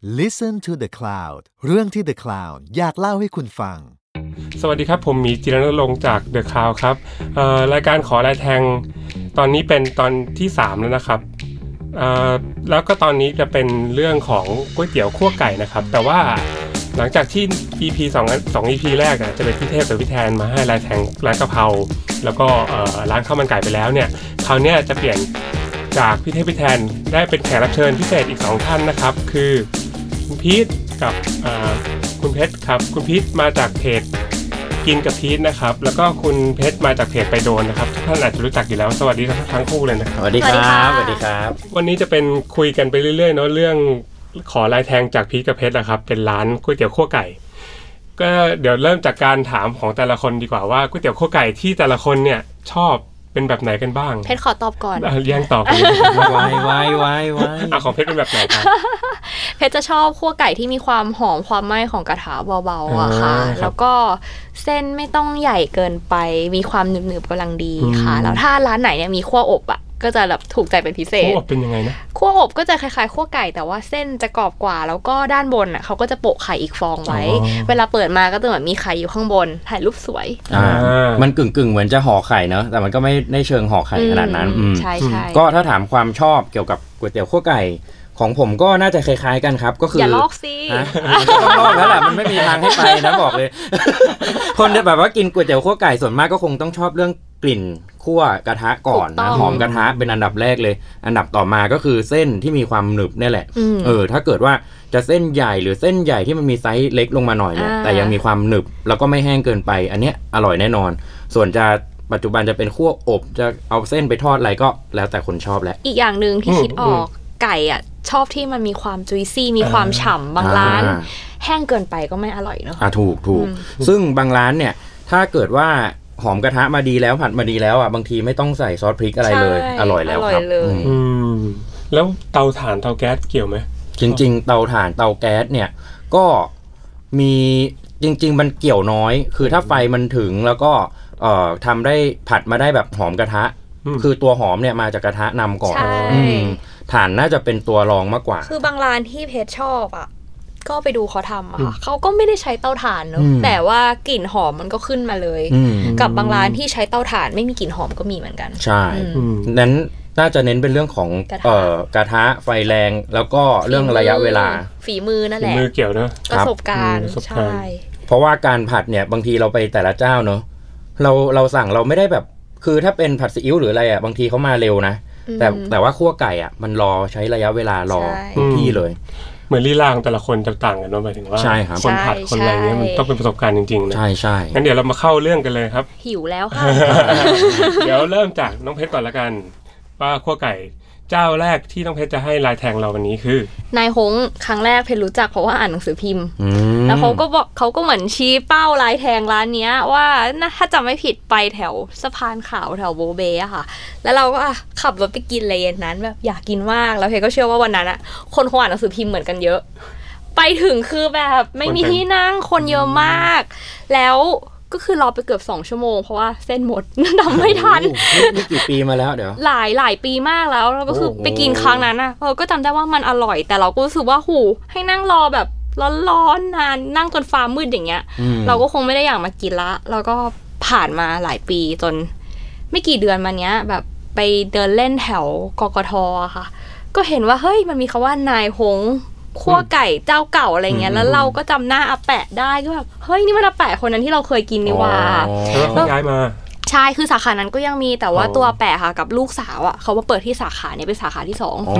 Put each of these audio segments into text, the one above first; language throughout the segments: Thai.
Listen to the Cloud เรื่องที่ The Cloud อยากเล่าให้คุณฟัง สวัสดีครับ ผมหมีจิรนรงค์จากเดอะคาวครับรายการขอลายแทง ตอนนี้เป็นตอนที่ 3 แล้วนะครับแล้วก็ตอนนี้จะเป็นเรื่องของก๋วยเตี๋ยวคั่วไก่นะครับ แต่ว่าหลังจากที่ EP 2 2 EP แรกอะจะเป็นพี่เทพกับพี่แทนมาให้ลายแทงร้านกะเพราแล้วก็ร้านข้าวมันไก่ไปแล้วเนี่ยคราวนี้จะเปลี่ยนจากพี่เทพพี่แทนได้เป็นแขกรับเชิญพิเศษอีก 2 ท่านนะครับ คือ คุณพีทกับเอ่อคุณเพชรครับคุณพีทมาจากเพจกินกับพีทนะครับ แล้วก็คุณเพชรมาจากเพจไปโดนนะครับทุกท่านอาจจะรู้จักอยู่แล้วสวัสดีทั้งทั้งคู่เลยนะสวัสดีคสวัสดีรัค่ะบสวัสดีครับ วันนี้จะเป็นคุยกันไปเรื่อยๆเนาะเรื่องขอลายแทงจากพีทกับเพชรนะครับเป็นร้านก๋วยเตี๋ยวขั้วไก่ ก็เดี๋ยวเริ่มจากการถามของแต่ละคนดีกว่าว่าก๋วยเตี๋ยวขั้วไก่ที่แต่ละคนเนี่ยชอบ เป็นแบบไหนกันบ้าง เพชรขอตอบก่อนอะแย่งตอบกันไว้ไว้ไว้ไว้อะของเพชรเป็นแบบไหนครับเพชรจะชอบคั่วไก่ที่มีความหอมความไหม้ของกระทะเบาๆอะค่ะอ่าครับแล้วก็เส้นไม่ต้องใหญ่เกินไป มีความหนึบๆกำลังดีค่ะอืมแล้วถ้าร้านไหนเนี่ยมีคั่วอบอะก็จะแบบถูกใจเป็นพิเศโอ้ษเป็นยังไงนะ คั่วอบก็จะคล้ายๆคั่วไก่ แต่ว่าเส้นจะกรอบกว่า แล้วก็ด้านบนอะเขาก็จะโปะไข่อีกฟองไว้อ๋อเวลาเปิดมาก็จะเหมือนมีไข่อยู่ข้างบนถ่ายรูปสวยอ่าอ่ามัมันกึ่งกึ่งๆ เหมือนจะห่อไข่เนอะแต่มันก็ไม่ได้เชิงห่อไข่ขนาดนั้นอือืมมใช่ใช่ก็ถ้าถามความชอบเกี่ยวกับก๋วยเตี๋ยวขั้วไก่ ของผมก็น่าจะคล้ายๆกันครับ ก็คืออย่อาลอกสิฮะมันก็ต้องลอกแล้วแหละมันไม่มีทางให้ไปนะบอกเลย คนที่แบบว่ากินก๋วยเตี๋ยวขั้วไก่ส่วนมากก็คงต้องชอบเรื่องกลิ่นคั่วกระทะก่อนถูกต้นะองหอมกระทะเป็นอันดับแรกเลย อันดับต่อมาก็คือเส้นที่มีความหนึบเนี่ยแหละอืมเออถ้าเกิดว่าจะเส้นใหญ่หรือเส้นใหญ่ที่มันมีไซส์เล็กลงมาหน่อยเนี่ยอ่าแต่ยังมีความหนึบแล้วก็ไม่แห้งเกินไป อันเนี้ยอร่อยแน่นอน ส่วนจะปัจจุบันจะเป็นคั่วอบจะเอาเส้นไปทอดอะไรก็แล้วแต่คนชอบแหละอีกอย่างหนึ่งที่อืมคิดออก ไก่อะชอบที่มันมีความจุยซี่มีความฉ่ำบางร้านอ่าแห้งเกินไปก็ไม่อร่อยเนอะอะถูกถูกอืมซึ่งบางร้านเนี่ย ถ้าเกิดว่าหอมกระทะมาดีแล้วผัดมาดีแล้วอะบางทีไม่ต้องใส่ซอสพริกอะไรเลยใช่อร่อยแล้วอร่อยครับเลยอืมอืมแล้วเตาถ่านเตาแก๊สเกี่ยวไหมจริง ๆ เตาถ่านเตาแก๊สเนี่ย ก็มีจริง ๆ มันเกี่ยวน้อย คือถ้าไฟมันถึงแล้วก็เอ่อทำได้ผัดมาได้แบบหอมกระทะอืมคือตัวหอมเนี่ยมาจากกระทะนำก่อน ใช่อืมถ่านน่าจะเป็นตัวรองมากกว่า คือบางร้านที่เพชรชอบอะ ก็ไปดูเขาทำอะค่ะเขาก็ไม่ได้ใช้เตาถ่านเนอะอืมแต่ว่ากลิ่นหอมมันก็ขึ้นมาเลยอืมกับบางร้านที่ใช้เตาถ่านไม่มีกลิ่นหอมก็มีเหมือนกันใช่อืมอืมนั้นน่าจะเน้นเป็นเรื่องของกระทะเอ่อกระทะไฟแรงแล้วก็เรื่องระยะเวลา ฝีมือนั่นแหละมือเกี่ยวเนอะประสบการณ์อืมประสบการณ์ใช่เพราะว่าการผัดเนี่ยบางทีเราไปแต่ละเจ้าเนอะเราเราสั่งเราไม่ได้แบบ คือถ้าเป็นผัดซีอิ๊วหรืออะไรอะบางทีเขามาเร็วนะ แต่อืมแต่ว่าคั่วไก่อะมันรอใช้ระยะเวลารอใช่ทุกที่เลย เหมือนลีลาของแต่ละคนจะต่างกันเนอะหมายถึงว่าใช่ครับคนผัดใช่คนอะไรเงี้ยใช่มันต้องเป็นประสบการณ์จริงๆนะใช่ใช่งั้นเดี๋ยวเรามาเข้าเรื่องกันเลยครับ หิวแล้วค่ะ เดี๋ยวเริ่มจากน้องเพชรก่อนละกันว่าขั้วไก่ เจ้าแรกที่น้องเพชรจะให้ลายแทงเราวันนี้คือนายฮงครั้งแรกเพชรรู้จักเพราะว่าอ่านหนังสือพิมพ์อืมแล้วเขาก็บอกเขาก็เหมือนชี้เป้าลายแทงร้านเนี้ย ว่าน่าถ้าจำไม่ผิดไปแถวสะพานขาวแถวโบเบอะค่ะ แล้วเราก็อะขับรถไปกินเลยเย็นนั้นแบบอยากกินมากแล้วเพชรก็เชื่อว่าวันนั้นอะคนคงอ่านหนังสือพิมพ์เหมือนกันเยอะ ไปถึงคือแบบไม่มีที่นั่งคนเยอะมาก แล้ว ก็คือรอไปเกือบสองชั่วโมงเพราะว่าเส้นหมดทำไม่ทันโอ้โหนี่นี่กี่ปีมาแล้วเดี๋ยว หลายหลายปีมากแล้วแล้วก็คือโอ้โหไปกินครั้งนั้นอะเออก็จำได้ว่ามันอร่อย แต่เราก็รู้สึกว่าหูให้นั่งรอแบบร้อนๆนานนั่งจนฟ้ามืดอย่างเงี้ยอืมเราก็คงไม่ได้อยากมากินละแล้วก็ผ่านมาหลายปีจน ไม่กี่เดือนมาเนี้ย แบบไปเดินเล่นแถวกกทอะค่ะ ก็เห็นว่าเฮ้ยมันมีคาว่านายหง ขั้วไก่เจ้าเก่าอะไรเงี้ยแล้วเราก็จำหน้าอาแปะได้ก็แบบเฮ้ยนี่มันอาแปะคนนั้นที่เราเคยกินนี่หว่าแล้วเขาย้ายมาใช่คือสาขานั้นก็ยังมีแต่ว่าอ๋อตัวแปะค่ะกับลูกสาวอะเขามาเปิดที่สาขาเนี้เป็นสาขาที่สองอ๋อ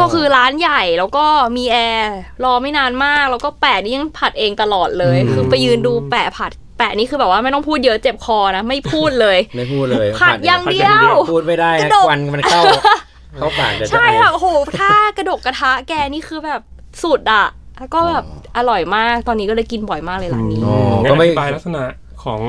ก็คือร้านใหญ่แล้วก็มีแอร์รอไม่นานมาก แล้วก็แปะนี่ยังผัดเองตลอดเลยอืมคือไปยืนดูแปะผัดแปะนี่คือแบบว่าไม่ต้องพูดเยอะเจ็บคอนะไม่พูดเลย ไม่พูดเลยผัดอย่างเดียวพูดไม่ได้กนะระดกควันมันเข้าเข้าปากจะใช่ได้ค่ะโอ้โหถ้ากระดกกระทะแกนี่คือแบบ สุดอะแล้วก็แบบอร่อยมากตอนนี้ก็เลยกินบ่อยมากเลยร้านนี้อ๋องั้นก็อไม่ธิบายลักษณะของ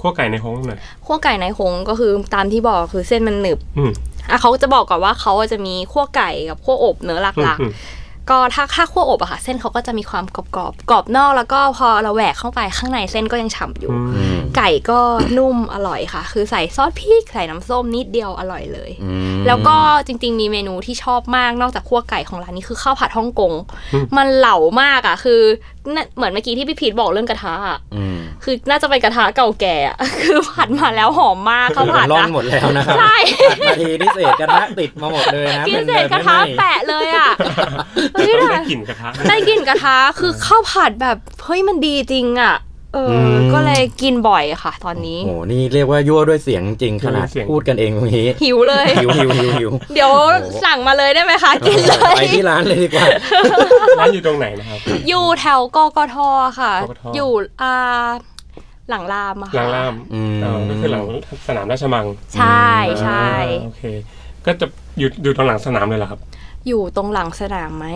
ขั้วไก่ในฮงหน่อยขั้วไก่ในหงก็คือตามที่บอกคือเส้นมันหนึบอืมอะเขาจะบอกก่อนว่าเขาจะมีขั้วไก่กับขั้วอบเนื้อหลักอืมๆ ก็ถ้าถ้าขั้วอบอะค่ะ เส้นเขาก็จะมีความกรอบๆกรอบนอกแล้วก็พอเราแหวกเข้าไปข้างในเส้นก็ยังฉ่ำอยู่อืมอืมไก่ก็นุ่มอร่อยค่ะ คือใส่ซอสพริกใส่น้ำส้มนิดเดียวอร่อยเลยอืมแล้วก็จริง ๆ มีเมนูที่ชอบมากนอกจากคั่วไก่ของร้านนี้คือข้าวผัดฮ่องกง มันเหลามากอะคือน่ะ เหมือนเมื่อกี้ที่พี่พีทบอกเรื่องกระทะอะอืมคือน่าจะเป็นกระทะเก่าแก่อะคือผัดมาแล้วหอมมากข้าวผัดร่อนอะหมดแล้วนะครับใช่ผัดมาทีนี่เศษกระทะติดมาหมดเลยนะกินเป็นเศษกระทะไม่ไหม้แปะเลยอะแต่เฮ้ยต้องแต่ได้กลิ่นกระทะได้กลิ่นกระทะคือข้าวผัดแบบเฮ้ยมันดีจริงอะ เอออ ม ก็เลยกินบ่อยค่ะ ตอนนี้ โอ้โหนี่เรียกว่ายั่วด้วยเสียงจริงขนาดพูดกันเองตรงนี้หิวเลย หิวหิวหิวหิวเดี๋ยวสั่งมาเลยได้ไหมคะ กินเลย ไปที่ร้านเลยดีกว่า ร้านอยู่ตรงไหนนะครับ อยู่แถวกกทค่ะ กกท อยู่อ่าหลังรามอะค่ะล่างล่ามอืมเออก็คือหลังสนามราชมังใช่ใช่อ่าโอเค ก็จะอยู่อยู่ตรงหลังสนามเลยเหรอครับอยู่ตรงหลังสนามไหม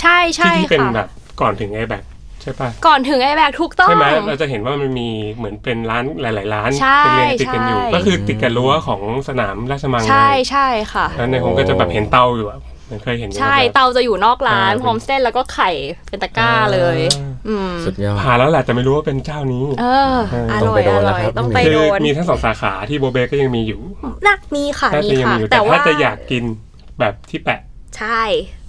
ใช่ใช่ที่ที่เป็นค่ะ แบบก่อนถึงไอ้แบบใช่ป่ะ ก่อนถึงไอ้แบกถูกต้อง ใช่ไหมเราจะเห็นว่ามันมีเหมือนเป็นร้านหลาย ๆ ร้านใช่เป็นเรียงติดกันอยู่ใช่ก็คือติดกับรั้วของสนามราชมังใช่เลยใช่ค่ะแล้วในผมก็จะแบบเห็นเตาอยู่อะเหมือนเคยเห็นอยู่ใช่แบบเตาจะอยู่นอกร้านอ่าพร้อมเส้นแล้วก็ไข่เป็นตะกร้าเลยอ่าอืมสุดยอดผ่านแล้วแหละแต่ไม่รู้ว่าเป็นเจ้านี้ เออเอออต้องร่อไปยโดอนแล้วร่อยครับต้องไปคือโดนมีทั้งสองสาขาที่โบเบก็ยังมีอยู่นักมีค่ะน่ามีจะยังค่ะมีอยู่แต่แต่ว่าถ้าจะอยากกินแบบที่แปะใช่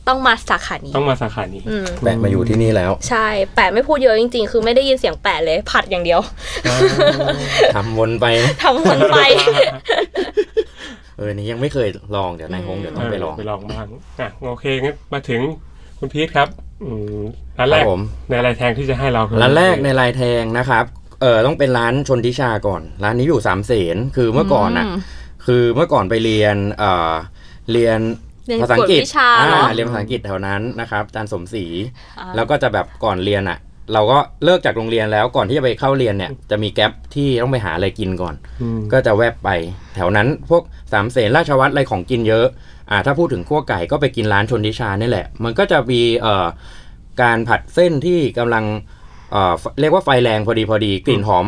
ต้องมาสาขานี้ต้องมาสาขานี้อืมแปะมาอยู่ที่นี่แล้ว ใช่ แปะไม่พูดเยอะจริง ๆ คือไม่ได้ยินเสียงแปะเลย ผัดอย่างเดียวทำวนไปนะทำวนไป เออนี่ยังไม่เคยลองเดี๋ยวนายฮงเดี๋ยวต้องไปลองไปลองบ้างอะโอเคงั้นมาถึงคุณพีทครับอืมร้านคแรรับกผมในอะไรแทงที่จะให้เราคือร้านแรกในลายแทงนะครับเออต้องเป็นร้านชนทิชาก่อน ร้านนี้อยู่สามเสนคือเมื่อก่อนอะอืมคือเมื่อก่อนไปเรียนเอ่อเรียน เรียนภาษาอังกฤษกวดวิชาเหรอเรียนภาษาอังกฤษแถวนั้นนะครับอาจารย์สมศรีอ่าแล้วก็จะแบบก่อนเรียนอะ เราก็เลิกจากโรงเรียนแล้วก่อนที่จะไปเข้าเรียนเนี่ยจะมีแกลบที่ต้องไปหาอะไรกินก่อนอืมก็จะแวบไป แถวนั้นพวกสามเสนราชวัตรอะไรของกินเยอะอ่าถ้าพูดถึงขั้วไก่ก็ไปกินร้านชนทิชานี่แหละ มันก็จะมีเอ่อการผัดเส้นที่กำลังเอ่อเรียกว่าไฟแรงพอดีพอดีกลิ่นหอม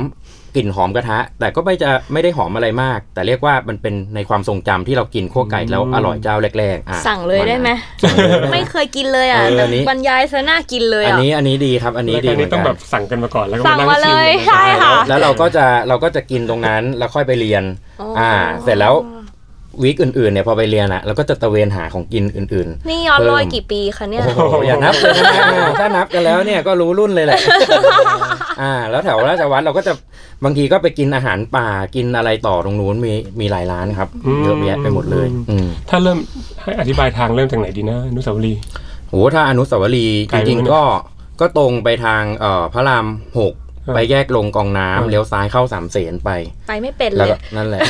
กลิ่นหอมกระทะ แต่ก็ไม่จะไม่ได้หอมอะไรมาก แต่เรียกว่ามันเป็นในความทรงจำที่เรากินขั้วไก่แล้วอร่อยเจ้าแรกๆอะสั่งเลยได้ไหมสั่งเลยได้ไหมไม่เคยกินเลยอะเออแต่อันนี้บรรยายซะน่ากินเลยอันอะนี้อันนี้ดีครับ อันนี้รายดีการเหมืนี้อนต้องกัแบนบสั่งกันมาก่อนแล้วก็สั่งนั่มาเลยชิมใช่ค่ะแล้วเราก็จะเราก็จะกินตรงนั้นแล้วค่อยไปเรียนอ่า เสร็จแล้ว วีคอื่นๆเนี่ยพอไปเรียนอะเราก็จะตะเวนหาของกินอื่นๆ นี่ย้อนรอยเพิ่มกี่ปีคะเนี่ย โอ้โหอย่านับเลยนะถ้านับกันแล้วเนี่ยก็รู้รุ่นเลยแหละ อ่า แล้วแถวราชวัฒน์เราก็จะบางทีก็ไปกินอาหารป่ากินอะไรต่อตรงนู้นมีมีหลายร้านครับเยอะแยะไปหมดเลย อืมถ้าเริ่มให้อธิบายทางเริ่มจากไหนดีนะอนุสาวรีย์ โหถ้าอนุสาวรีย์ไกลจไหม ริงเนี่ยๆก็ก็ตรงไปทางเอ่อพระรามหกเออ ไปแยกลงกองน้ำเออเลี้ยวซ้ายเข้าสามเสนไป ไปไม่เป็นแล้วเลก็ยนั่นแหละ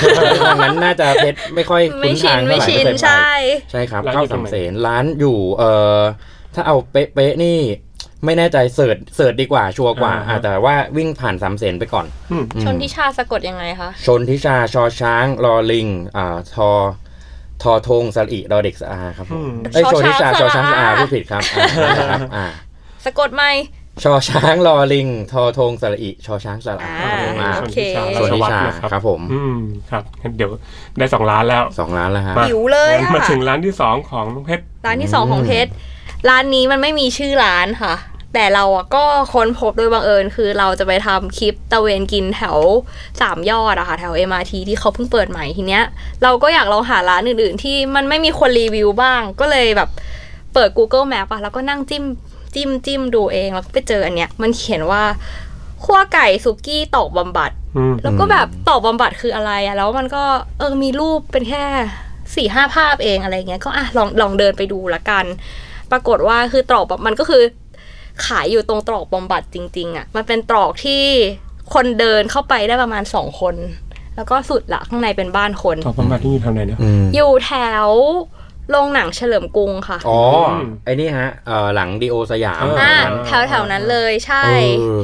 ทางนั้นน่าจะเพชรไม่ค่อยคุ้ไม่นชิทานงเท่าไม่ไหร่ชินไม่เคยไปใช่ใช่ครับร้านเข้าอยู่ตรสางมไหนเสนร้านอยู่เอ่อถ้าเอาเป๊ะๆนี่ไม่แน่ใจเสิร์ชเสิร์ชดีกว่าชัวร์กว่าอ่าฮะอ่าแต่ว่าวิ่งผ่านสามเสนไปก่อนอืมอืมชนทิชาสะกดยังไงคะ ชนทิชาชอช้างรอลิงอ่าทอทอทงสระอิรอเด็กสะอาครับผมอืมเอ้ยชชอนทิชาช้างชอช้างสสะระอาอาพูดผิดครับอ่านะครับ อ่าสะกดไหม ชอช้างรอลิง ทอทงสระอิชอช้างสระอาอ่าอ่าโอเคชนทิชานะครับครับผมอืมครับงั้นเดี๋ยวได้สองร้านแล้วสองร้านแล้วฮะมาหิวเลยงั้นอะมาถึงร้านที่สองของน้องเพชร ร้านที่สองของเพชรร้านนี้มันไม่มีชื่อร้านค่ะ แต่เราอะก็ค้นพบโดยบังเอิญคือเราจะไปทำคลิปตะเวนกินแถวสามยอดอะค่ะ แถว MRT ที่เขาเพิ่งเปิดใหม่ทีเนี้ย เราก็อยากลองหาร้านอื่นๆ ที่มันไม่มีคนรีวิวบ้าง ก็เลยแบบเปิด Google Map อะแล้วก็นั่งจิ้ม จิ้มจิ้มดูเองแล้วก็ไปเจออันเนี้ยมันเขียนว่าขั้วไก่สุกี้ตอกบำบัดอืมแล้วก็แบบตอบบำบัดคืออะไรอะแล้วมันก็เออมีรูปเป็นแค่สี่ห้าภาพเองอะไรเงี้ยก็อะลองลองเดินไปดูละกัน ปรากฏว่าคือตรอกบำมันก็คือขายอยู่ตรงตรอกบำบัดจริง ๆอะมันเป็นตรอกที่คนเดินเข้าไปได้ประมาณสองคน แล้วก็สุดละข้างในเป็นบ้านคนตอบประมาณที่อยู่แถวไหนเนี่ยอืมอยู่แถว โรงหนังเฉลิมกรุงค่ะอ๋อมไอ้นี่ฮะเอ่อหลังดีโอสยามอ่าอ่าแถวแถวๆนั้นเลยใช่เออ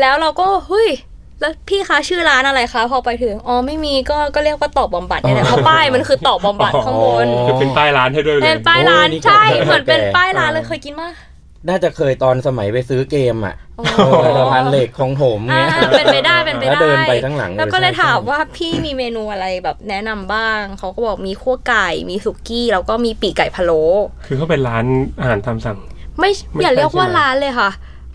แล้วเราก็เฮ้ยแล้วพี่คะชื่อร้านอะไรคะพอไปถึงอ๋อไม่มีก็ก็เรียกว่าตอบบำบัดเนี่ยแหละเพราะป้ายมันคือตอบบำบัดข้างบนคือเป็นป้ายร้านให้ด้วยเลยเป็นป้ายร้านโอ้ยนี่ใช่ก็เหมือนเป็นแก่ป้ายร้านเลยเคยกินมาก น่าจะเคยตอนสมัยไปซื้อเกมอะอ๋อเออสะพานเหล็กของถมอ่าเงี้ยเป็นไปได้เป็นไปแล้วได้ เดินไปข้างหลังแล้วก็เลยใช่ถามใช่ว่าพี่มีเมนูอะไรแบบแนะนำบ้าง เขาก็บอกมีขั้วไก่มีสุกี้แล้วก็มีปีกไก่พะโล้คือเขาเป็นร้านอาหารตามสั่ง ไม่ไม่อย่าเรียกว่าใช่ใช่ไหมร้านเลยค่ะ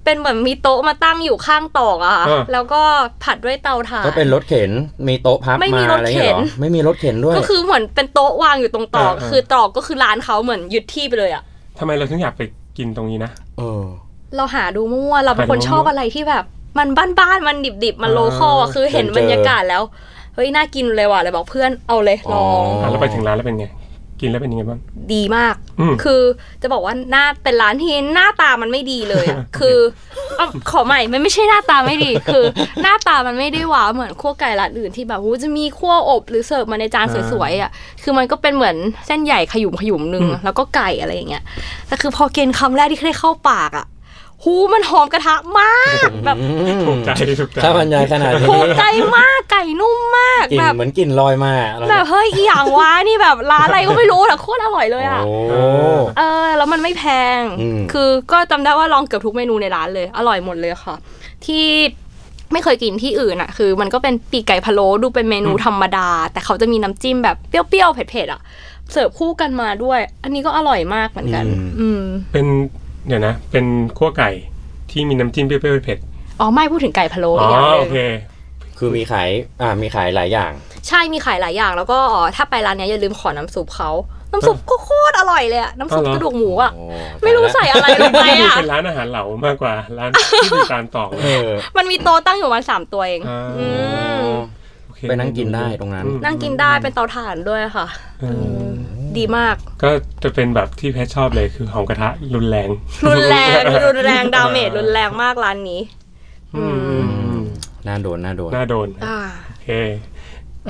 เป็นเหมือนมีโต๊ะมาตั้งอยู่ข้างตอกอะค่ะอ่า แล้วก็ผัดด้วยเตาถ่าน ก็เป็นรถเข็นมีโต๊ะพับไม่มีมารถอะไรเข็เงี้ยเหรนอไม่มีรถเข็นด้วย ก็คือเหมือนเป็นโต๊ะวางอยู่ตรงตอก อ่าๆคือตอกก็คือร้านเขาเหมือนยึดที่ไปเลยอะ ทำไมเราถึงอยากไป กินตรงนี้นะ เออ เราหาดูมั่วๆเราเป็นคนหาดูมั่วๆชอบอะไรที่แบบ มันบ้านๆมันดิบๆมันโลคอลอะอ่าคือเห็นเจอบรรยากาศแล้วเฮ้ยน่ากินเลยว่ะเลยบอกเพื่อนเอาเลยลองอะแล้วไปถึงร้านแล้วเป็นไง กินแล้วเป็นยังไงบ้าง ดีมากอืมคือจะบอกว่าหน้าเป็นร้านที่หน้าตามันไม่ดีเลยอะคือเอาขอใหม่ มันไม่ใช่หน้าตาไม่ดี คือ หน้าตามันไม่ได้ว้าวเหมือนขั้วไก่ร้านอื่นที่แบบหูจะมีขั้วอบหรือเสิร์ฟมาในจานอ่าสวยๆอะ คือมันก็เป็นเหมือนเส้นใหญ่ขยุมขยุมๆหนึ่งอืมแล้วก็ไก่อะไรอย่างเงี้ย แต่คือพอกินคำแรกที่ได้เข้าปากอะ หูมันหอมกระทะมากแบบถูกใจถูกใจถ้าบรรยายขนาดนี้ถูกใจมากไก่นุ่มมากกลิ่นแบบเหมือนกลิ่นลอยมาอะไรแบบเฮ้ยอีหยังวะนี่แบบร้านอะไรก็ไม่รู้แต่โคตรอร่อยเลยอะโอ้เออ แล้วมันไม่แพงอืมคือก็จำได้ว่าลองเกือบทุกเมนูในร้านเลย อร่อยหมดเลยค่ะ ที่ไม่เคยกินที่อื่นอะ คือ มันก็เป็นปีกไก่พะโล้ดูเป็นเมนูอืมธรรมดา แต่เขาจะมีน้ำจิ้มแบบเปรี้ยวๆเผ็ดๆอะเสิร์ฟคู่กันมาด้วย อันนี้ก็อร่อยมากเหมือนกัน อืมเป็น เดี๋ยวนะ เป็นขั้วไก่ที่มีน้ำจิ้มเปรี้ยวๆเผ็ดอ๋อไม่พูดถึงไก่พะโล้อ๋อีอกอย่างหโอนึงเค คือมีขายอ่ามีขายหลายอย่าง ใช่มีขายหลายอย่างแล้วก็อ๋อถ้าไปร้านเนี้ยอย่าลืมขอน้ำซุปเขาน้ำซุปก็โคตรอร่อยเลยอะน้ำซุปอ๋อเหรอ กระดูกหมูอะโอ้ไม่รู้ใส่อะไรลงไปดูอะเป็นร้านอาหารเหลามากกว่าร้านที่มีการตอกเลเอยอมันมีโต๊ะตั้งอยู่ประมาณสามตัวเอง อ่าอืม โอเคไปนั่งกินได้ตรงนั้น อืมนั่งกินได้เป็นเตาถ่านด้วยค่ะ เออ ดีมาก ก็จะเป็นแบบที่แพทชอบเลยคือหอมกระทะรุนแรง รุนแรงรุนแรง damage รุนแรงมากร้านนี้ อืมน่าโดนน่าโดนน่าโดนอ่าโอเค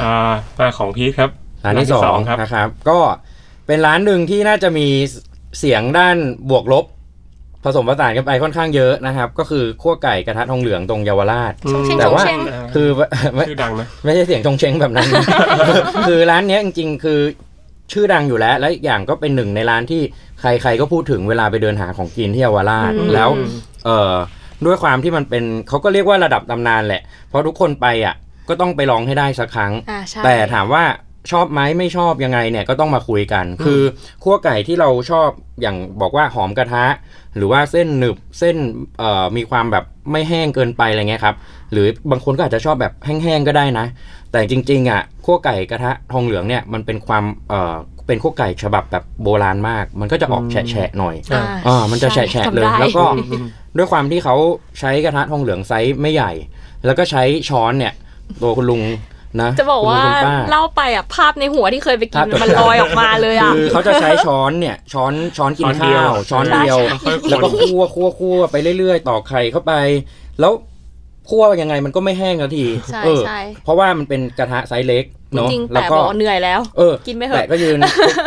อ่ามาของพีทครับร้านที่สองครับนะครับ ก็เป็นร้านหนึ่งที่น่าจะมีเสียงด้านบวกลบ ผสมผสานกันไปค่อนข้างเยอะนะครับ ก็คือขั้วไก่กระทะทองเหลืองตรงเยาวราชอืมแต่ว่าชงเชงคือไม่ชื่อดังนะไม่ใช่เสียงชงเชงแบบนั้น คือร้านเนี้ยจริงๆ คือ ชื่อดังอยู่แล้ว และอีกอย่างก็เป็นหนึ่งในร้านที่ใครๆก็พูดถึงเวลาไปเดินหาของกินที่เยาวราชอืม แล้ว เอ่อด้วยความที่มันเป็นเขาก็เรียกว่าระดับตำนานแหละ เพราะทุกคนไปอะก็ต้องไปลองให้ได้สักครั้ง อ่าใช่แต่ถามว่า ชอบไหมไม่ชอบยังไงเนี่ยก็ต้องมาคุยกัน คือขั้วไก่ที่เราชอบอย่างบอกว่าหอมกระทะ หรือว่าเส้นหนึบเส้นเอ่อมีความแบบไม่แห้งเกินไปอะไรเงี้ยครับ หรือบางคนก็อาจจะชอบแบบแห้งๆก็ได้นะ แต่จริงๆอะขั้วไก่กระทะทองเหลืองเนี่ยมันเป็นความเอ่อเป็นขั้วไก่ฉบับแบบโบราณมาก มันก็จะออกแฉะๆหน่อยอ่าอ่ามันจะแฉะใช่ๆเลยจำได้แล้วก็อืมด้วยความที่เขาใช้กระทะทองเหลืองไซส์ไม่ใหญ่ แล้วก็ใช้ช้อนเนี่ยตัวคุณลุง นะจะบอกว่าคุณลุงคุณป้าเล่าไปอะภาพในหัวที่เคยไปกินภาพมันลอยออกมาเลยอะคือเขาจะใช้ช้อนเนี่ย ช้อนช้อนกินช้อนเดียวข้าวช้อนเดียวใช่แล้วก็คั่วคั่วคั่วไปเรื่อยๆ ตอกไข่เข้าไป แล้วคั่วยังไงมันก็ไม่แห้งสักทีใช่เออใช่เพราะว่ามันเป็นกระทะไซส์เล็กเนาะจริงแล้วแต่ก็บอกเหนื่อยแล้ว เออ กินไม่เหอะแต่ก็ยืน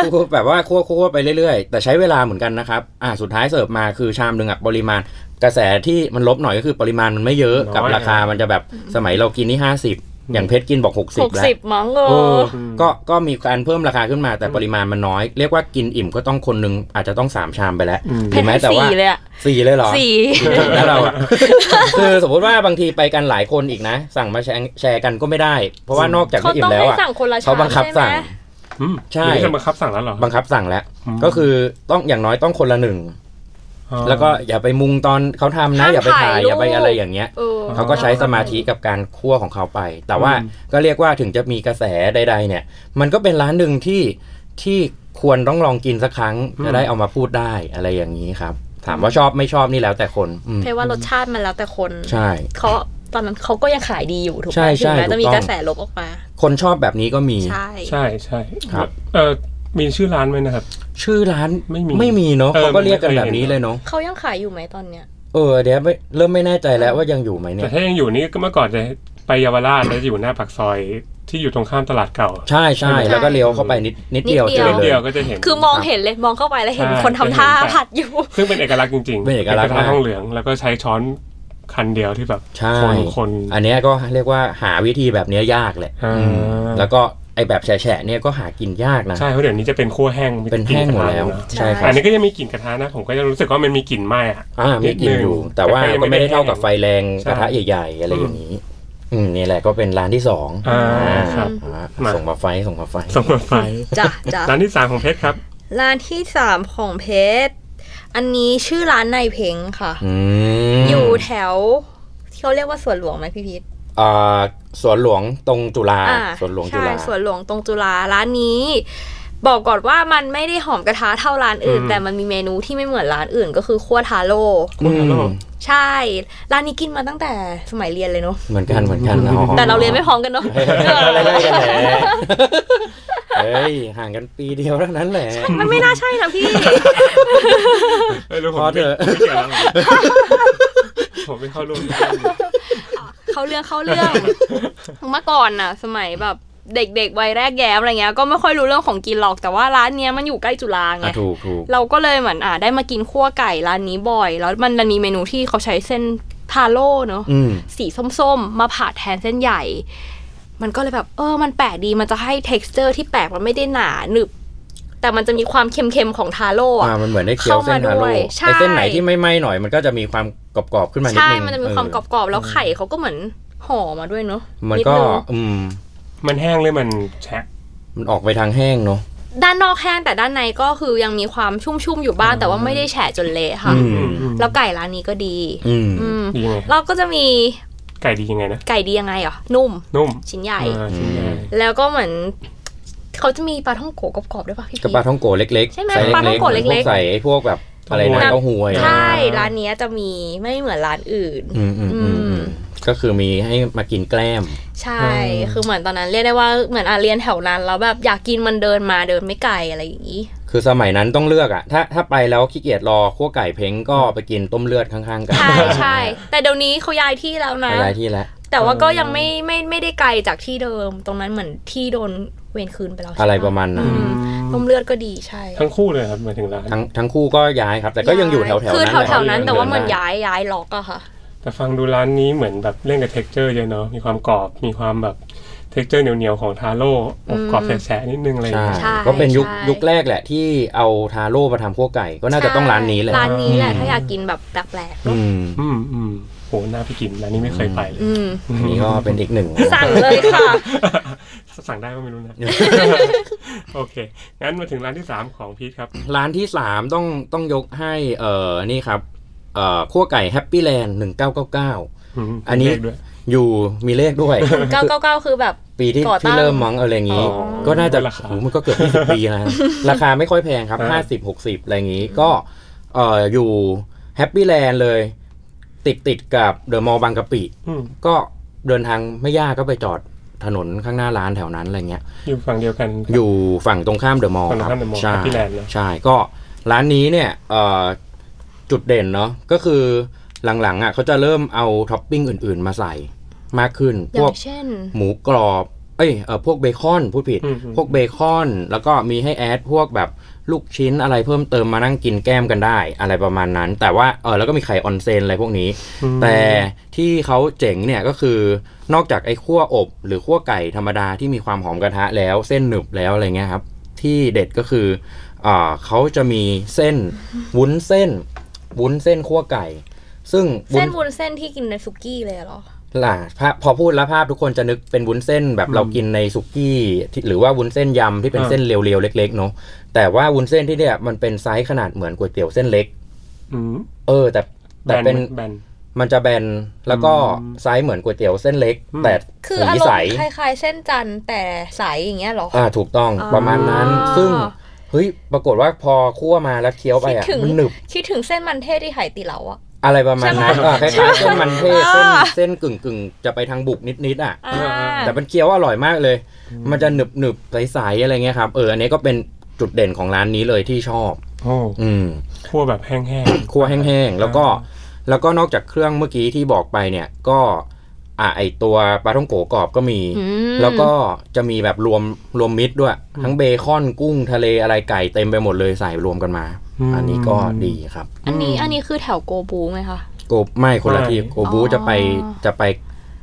คั่วๆแบบว่าคั่วคั่วไปเรื่อยๆ แต่ใช้เวลาเหมือนกันนะครับ อ่าสุดท้ายเสิร์ฟมาคือชามหนึ่งอะปริมาณ กระแสที่มันลบหน่อยก็คือปริมาณมันไม่เยอะน้อยกับราคามันจะแบบสมัยเรากินนี่ห้าสิบ อย่างเพชรกินบอกหกสิหบกแล้วสิบมั้งเอเอออก็ก็มีการเพิ่มราคาขึ้นมาแต่ปริมาณมันน้อย เรียกว่ากินอิ่มก็ต้องคนหนึงอาจจะต้องสามชามไปแล้วอืมเพหรืชอรแม้ให้แต่ว่าสี่เลยอะสี่เลยเหรอสี่แล้วเราอะคือสมมติว่าบางทีไปกันหลายคนอีกนะ สั่งมาแชร์แชร์กันก็ไม่ได้ เพราะว่านอกจากเขาไม่อิ่ต้อมงแล้วให้อะสั่งคนละชามเขาบังคับใช่ไหมสั่งอืมใช่เดี๋ยวนี้จะบังคับสั่งแล้วเหรอบังคับสั่งแล้วอืมก็คือต้องอย่างน้อยต้องคนละหนึ่งอ๋อ แล้วก็อย่าไปมุงตอนเขาทำนะห้ามอย่าไปถ่ายถ่ายรูปอย่าไปอะไรอย่างเงี้ยเออเขาก็ใช้สมาธิกับการคั่วของเขาไป แต่ว่าอืมก็เรียกว่าถึงจะมีกระแสใด ๆ เนี่ย มันก็เป็นร้านหนึ่งที่ที่ควรต้องลองกินสักครั้งจะได้เอามาพูดได้อะไรอย่างนี้ครับ ถามว่าชอบไม่ชอบนี่แล้วแต่คนอืมเพราะว่ารสชาติมันแล้วแต่คนใช่เขาตอนนั้นเขาก็ยังขายดีอยู่ถูกไหใช่มใช่ถึงแม้จะมีถูกต้องกระแสลบออกมา คนชอบแบบนี้ก็มี ใช่ใช่ใช่ครับเออ มีชื่อร้านไหมนะครับ ชื่อร้านไม่มีไม่มีเนาะเออเขาก็เรียกกันไม่เคยแบบนี้เห็นเลยเนาะเขายังขายอยู่ไหมตอนเนี้ยเออเดี๋ยวไม่เริ่มไม่แน่ใจแล้วว่ายังอยู่ไหมเนี่แต่ยถ้ายังอยู่นี่ก็เมื่อก่อนจะไปเยาวราชแล้วจะอยู่หน้าปากซอยที่อยู่ตรงข้ามตลาดเก่า ใช่ใช่แล้วก็เลี้ยวเข้าไปนิดนิดเดียวนิดเจเดีอยวเลเดียยวก็จะเห็นคือมองเห็นเลยมองเข้าไปแล้วเห็นใช่คนทำท่าจะเห็นผัดอยู่ ซึ่งเป็นเอกลักษณ์จริงๆเป็นเอกลักษณ์ระทะมากทองเหลืองแล้วก็ใช้ช้อนคันเดียวที่แบบใช่คนคน อันเนี้ยก็เรียกว่าหาวิธีแบบเนี้ยยากแหละอ่าอืมแล้วก็ ไอแบบแฉะๆเนี่ยก็หากินยากนะ ใช่เพราะเดี๋ยวนี้จะเป็นคั่วแห้งมีเป็นแห้งหมดแล้วกลิ่นกระทะเนอะใช่ครับอันนี้ก็ยังมีกลิ่นกระทะนะ ผมก็ยังรู้สึกว่ามันมีกลิ่นไหม้อะอ่ามีกลินอยู่ แต่ว่าก็ไม่ได้เท่ากับไฟแรงใช่กระทะใหญ่ๆ อะไรอย่างนี้ อืมนี่แหละก็เป็นร้านที่สองอ่าครับอ่ามาส่งมาไฟส่งมาไฟสมมติไฟจ้ะจ้ะร้านที่สามของเพชรครับ ร้านที่สามของเพชรอันนี้ชื่อร้านนายเพ็งค่ะอืมอยู่แถวที่เขาเรียกว่าสวนหลวงไหมพี่พีทเอ่อ สวนหลวงตรงจุฬาอ่าสวนหลวงจุใช่ฬาสวนหลวงตรงจุฬาร้านนี้ บอกก่อนว่ามันไม่ได้หอมกระทะเท่าร้านอื่นอืมแต่มันมีเมนูที่ไม่เหมือนร้านอื่นก็คือคั่วทาโร่คุณฮัลโหลใช่ ร้านนี้กินมาตั้งแต่สมัยเรียนเลยเนาะเหมือนกันเหมือนกันอ๋อแต่เราเรียนไม่พร้อมกันเนาะอะไรๆกันแหละเฮ้ยห่างกันปีเดียวเท่านั้นแหละ มันไม่น่าใช่นะพี่ไม่รู้ผมพอเถอะไม่เกี่ยวแล้วผมไม่เข้าร่วม เขาเรื่องเข้าเรื่องเมื่อก่อนน่ะ สมัยแบบเด็กๆวัยแรกแย้มอะไรเงี้ยก็ไม่ค่อยรู้เรื่องของกินหรอกแต่ว่าร้านเนี้ยมันอยู่ใกล้จุฬาไงอะถูกถูกเราก็เลยเหมือนอ่าได้มากินขั้วไก่ร้านนี้บ่อย แล้วมันมันมีเมนูที่เขาใช้เส้นทาโร่เนอะอืมสีส้มๆ มาผ่าแทนเส้นใหญ่ มันก็เลยแบบ เออ มันแปลกดีมันจะให้ t e x t อร์ที่แปลกมันไม่ได้หนาหนึบ แต่มันจะมีความเค็มๆของทาโร่อ่าอะมันเหมือนได้เคี้ยวเส้นเข้ามาฮาด้โร่วยใช่ไอเส้นไหนที่ไม่ไหม้หน่อยมันก็จะมีความกรอบๆขึ้นมานิดใช่นึงมันจะมีความกเอรอบๆแล้วไข่เขาก็เหมือนห่อมาด้วยเนอะอมันนิดก็นึงอืมมันแห้งเลยมันแฉะมันออกไปทางแห้งเนาะด้านนอกแห้งแต่ด้านในก็คือยังมีความชุ่มๆอยู่บ้าง แต่ว่าไม่ได้แฉะจนเละค่ะอืมแล้วไก่ร้านนี้ก็ดีอืมอืมดียังไงเราก็จะมีไก่ดียังไงนะไก่ดียังไงอะนุ่มนุ่มชิ้นใหญ่อ่าชิ้นใหญ่แล้วก็เหมือน เขาจะมีปลาท่องโกะกรอบๆด้วยป่ะพี่กับพีปลาท่องโกะเล็กใช่ไหมๆใส่ปลาท่องเล็กโกะๆเล็กๆพวใส่ไอ้พวกแบบอะไรนะน้ำเต้าหู้อะไรใช่อ่าร้านเนี้ยจะมีไม่เหมือนร้านอื่นอืมอืมอืมอือืมมก็คือมีให้มากินแกล้ม ใช่ คือเหมือนตอนนั้นเรียกได้ว่าเหมือนอาเรียนแถวนั้นแล้วแบบอยากกินมันเดินมาเดินไม่ไกลอะไรอย่างนี้ คือสมัยนั้นต้องเลือกอะถ้าถ้าไปแล้วขี้เกียจรอขั้วไก่เพ้งก็ไปกินต้มเลือดข้างๆกัน ใช่ใช่แต่เดี๋ยวนี้เขาย้ายที่แล้วนะไปย้ายที่แล้วแต่ว่าก็ยังไม่ไม่ไม่ได้ไกลจากที่เดิม ตรงนั้นเหมือนที่โดน เวนคืนไปแล้วใช่อะไรปประมาณนั้นอืมต้มเลือดก็ดีใช่ ทั้งคู่เลยครับหมายถึงร้านทั้งทั้งคู่ก็ย้ายครับ แต่ก็ยังอยู่แถวๆนั้นคือแหละแถวๆนั้นยังแต่ว่ามันดิได้ย้ายย้ายล็อกอะค่ะ แต่ฟังดูร้านนี้เหมือนแบบเล่นกับ texture เยอะเนาะมีความกรอบมีความแบบ texture เหนียวๆของทาโร่อบกรอบแฉะๆนิดนึงอะไรอย่างใช่เงี้ยใช่ก็เป็นยุคใช่ยุคแรกแหละที่เอาทาโร่มาทำคั่วไก่ ก็น่าจะต้องร้านนี้แหละร้านนี้แหละอืมถ้าอยากกินแบบแปลกๆเนอือะมอืมอืม โหน่าไปกินร้านนี้ไม่เคยไปเลยอืมอันนี้ก็เป็นอีกหนึ่ง สั่งเลยค่ะ สั่งได้ก็ไม่รู้นะ โอเค งั้นมาถึงร้านที่ 3 ของพีทครับ ร้านที่สามต้องต้องยกให้เอ่อนี่ครับเอ่อขั้วไก่แฮปปี้แลนด์หนึ่งเก้าเก้าเก้ามอันนี้เลขด้วยอยู่มีเลขด้วย 999 คือแบบ ปีที่ก่อตั้งที่เริ่มมั้งอะไรอย่างนี้อ๋อก็น่าจะราคาโอ้โหมันก็เกือบ 20 ปีนะราคาไม่ค่อยแพงครับอ่า50 60 อะไรอย่างนี้ก็เอ่ออยู่แฮปปี้แลนด์เลย ติดติดกับเดอะมอลล์บางกะปิ อืมก็เดินทางไม่ยากก็ไปจอดถนนข้างหน้าร้านแถวนั้นอะไรเงี้ย อยู่ฝั่งเดียวกัน อยู่ฝั่งตรงข้ามเดอะมอลล์ฝั่งตรงครับข้าม The Mall ใช่ Happy Land เนอะ ใช่ ก็ร้านนี้เนี่ยเอ่อจุดเด่นเนาะก็คือหลังๆอะเขาจะเริ่มเอาท็อปปิ้งอื่นๆมาใส่มากขึ้น อพวย่ากงเช่น หมูกรอบ เอ้ยเออพวกเบคอนพูดผิด อืมอืมพวกเบคอน แล้วก็มีให้แอดพวกแบบ ลูกชิ้นอะไรเพิ่มเติมมานั่งกินแก้มกันได้ อะไรประมาณนั้น แต่ว่าเออแล้วก็มีไข่ออนเซนอะไรพวกนี้อืมแต่ที่เขาเจ๋งเนี่ยก็คือนอกจากไอ้ขั้วอบ หรือขั้วไก่ธรรมดาที่มีความหอมกระทะแล้วเส้นหนึบแล้วอะไรเงี้ยครับ ที่เด็ดก็คืออ่าเขาจะมีเส้นวุ้นเส้นวุ้นเส้นขั้วไก่ ซึ่งวุ้เส้นนวุ้นเส้นที่กินในสุกี้เลยเหรอ ล่ะภาพพอพูดแล้วภาพทุกคนจะนึกเป็นวุ้นเส้นแบบอืมเรากินในสุกี้ที่หรือว่าวุ้นเส้นยำที่เป็นอ่าเส้นเรียวๆเล็ก ๆ เนาะแต่ว่าวุ้นเส้นที่เนี่ยมันเป็นไซส์ขนาดเหมือนก๋วยเตี๋ยวเส้นเล็กอืมเออ แต่แบแต่นเป็นแบนมันจะแบนแล้วก็อืมไซส์เหมือนก๋วยเตี๋ยวเส้นเล็กอืมแต่คือสีใสอารมณ์คล้ายๆ เส้นจันทร์แต่ใสอย่างเงี้ยเหรออ่าถูกต้องอ๋อประมาณนั้น ซึ่งเฮ้ยปรากฏว่าพอคั่วมาแล้วเคี้ยวไปอะคิดถึงมันหนึบคิดถึงเส้นมันเทศที่ไหตีเหลาอะ อะไรประมาณนั้นใช่ไหมอ่าคล้ายๆเส้นมันเทศเส้นอ่าเส้นกึ่งกึ่งๆจะไปทางบุกนิดๆอะอ่าแต่มันเคี้ยวอร่อยมากเลย มันจะหนึบหนึบๆใสๆอะไรเงี้ยครับ เอออันนี้ก็เป็นจุดเด่นของร้านนี้เลยที่ชอบโอ้อืมคั่วแบบแห้งคั่วแห้งๆแล้วก็แล้วก็นอกจากเครื่องเมื่อกี้ที่บอกไปเนี่ยก็อะไอตัวปลาท่องโกกรอบก็มีอืมแล้วก็จะมีแบบรวมรวมมิตรด้วย ทั้งเบคอนกุ้งทะเลอะไรไก่เต็มไปหมดเลยใส่รวมกันมา อันนี้ก็ดีครับ อันนี้อันนี้คือแถวโกบูไหมคะ โกไม่คนละที่โกบูอ๋อจะไปจะไป